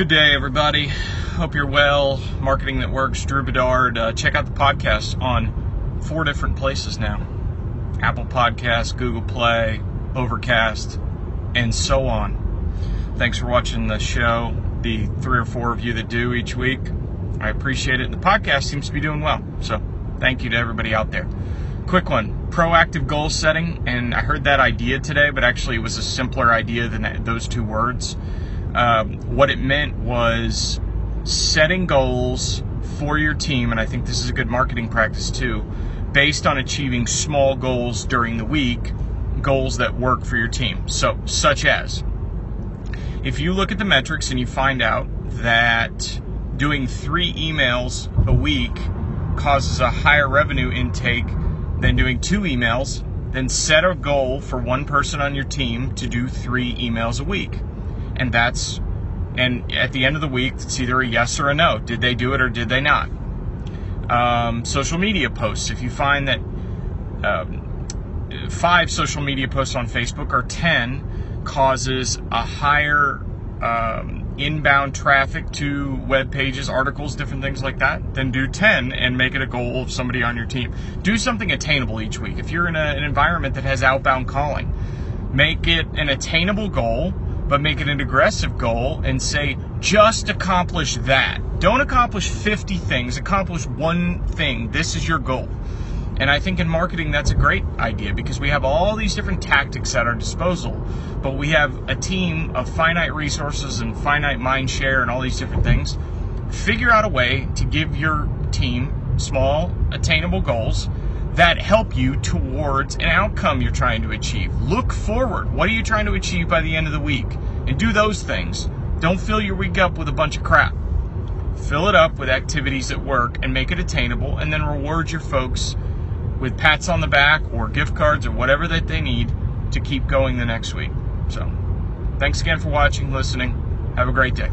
Good day, everybody. Hope you're well. Marketing That Works, Drew Bedard. Uh, check out the podcast on four different places now Apple Podcasts, Google Play, Overcast, and so on. Thanks for watching the show, the three or four of you that do each week. I appreciate it. The podcast seems to be doing well. So thank you to everybody out there. Quick one proactive goal setting. And I heard that idea today, but actually it was a simpler idea than those two words. Um, what it meant was setting goals for your team, and I think this is a good marketing practice too, based on achieving small goals during the week, goals that work for your team. So, such as if you look at the metrics and you find out that doing three emails a week causes a higher revenue intake than doing two emails, then set a goal for one person on your team to do three emails a week and that's and at the end of the week it's either a yes or a no. Did they do it or did they not? Um, social media posts. If you find that um, five social media posts on facebook or 10 causes a higher um, inbound traffic to web pages articles different things like that then do 10 and make it a goal of somebody on your team. Do something attainable each week. If you're in a, an environment that has outbound calling make it an attainable goal but make it an aggressive goal and say, just accomplish that. Don't accomplish 50 things, accomplish one thing. This is your goal. And I think in marketing, that's a great idea because we have all these different tactics at our disposal, but we have a team of finite resources and finite mind share and all these different things. Figure out a way to give your team small, attainable goals that help you towards an outcome you're trying to achieve. Look forward. What are you trying to achieve by the end of the week? And do those things. Don't fill your week up with a bunch of crap. Fill it up with activities at work and make it attainable, and then reward your folks with pats on the back or gift cards or whatever that they need to keep going the next week. So, thanks again for watching, listening. Have a great day.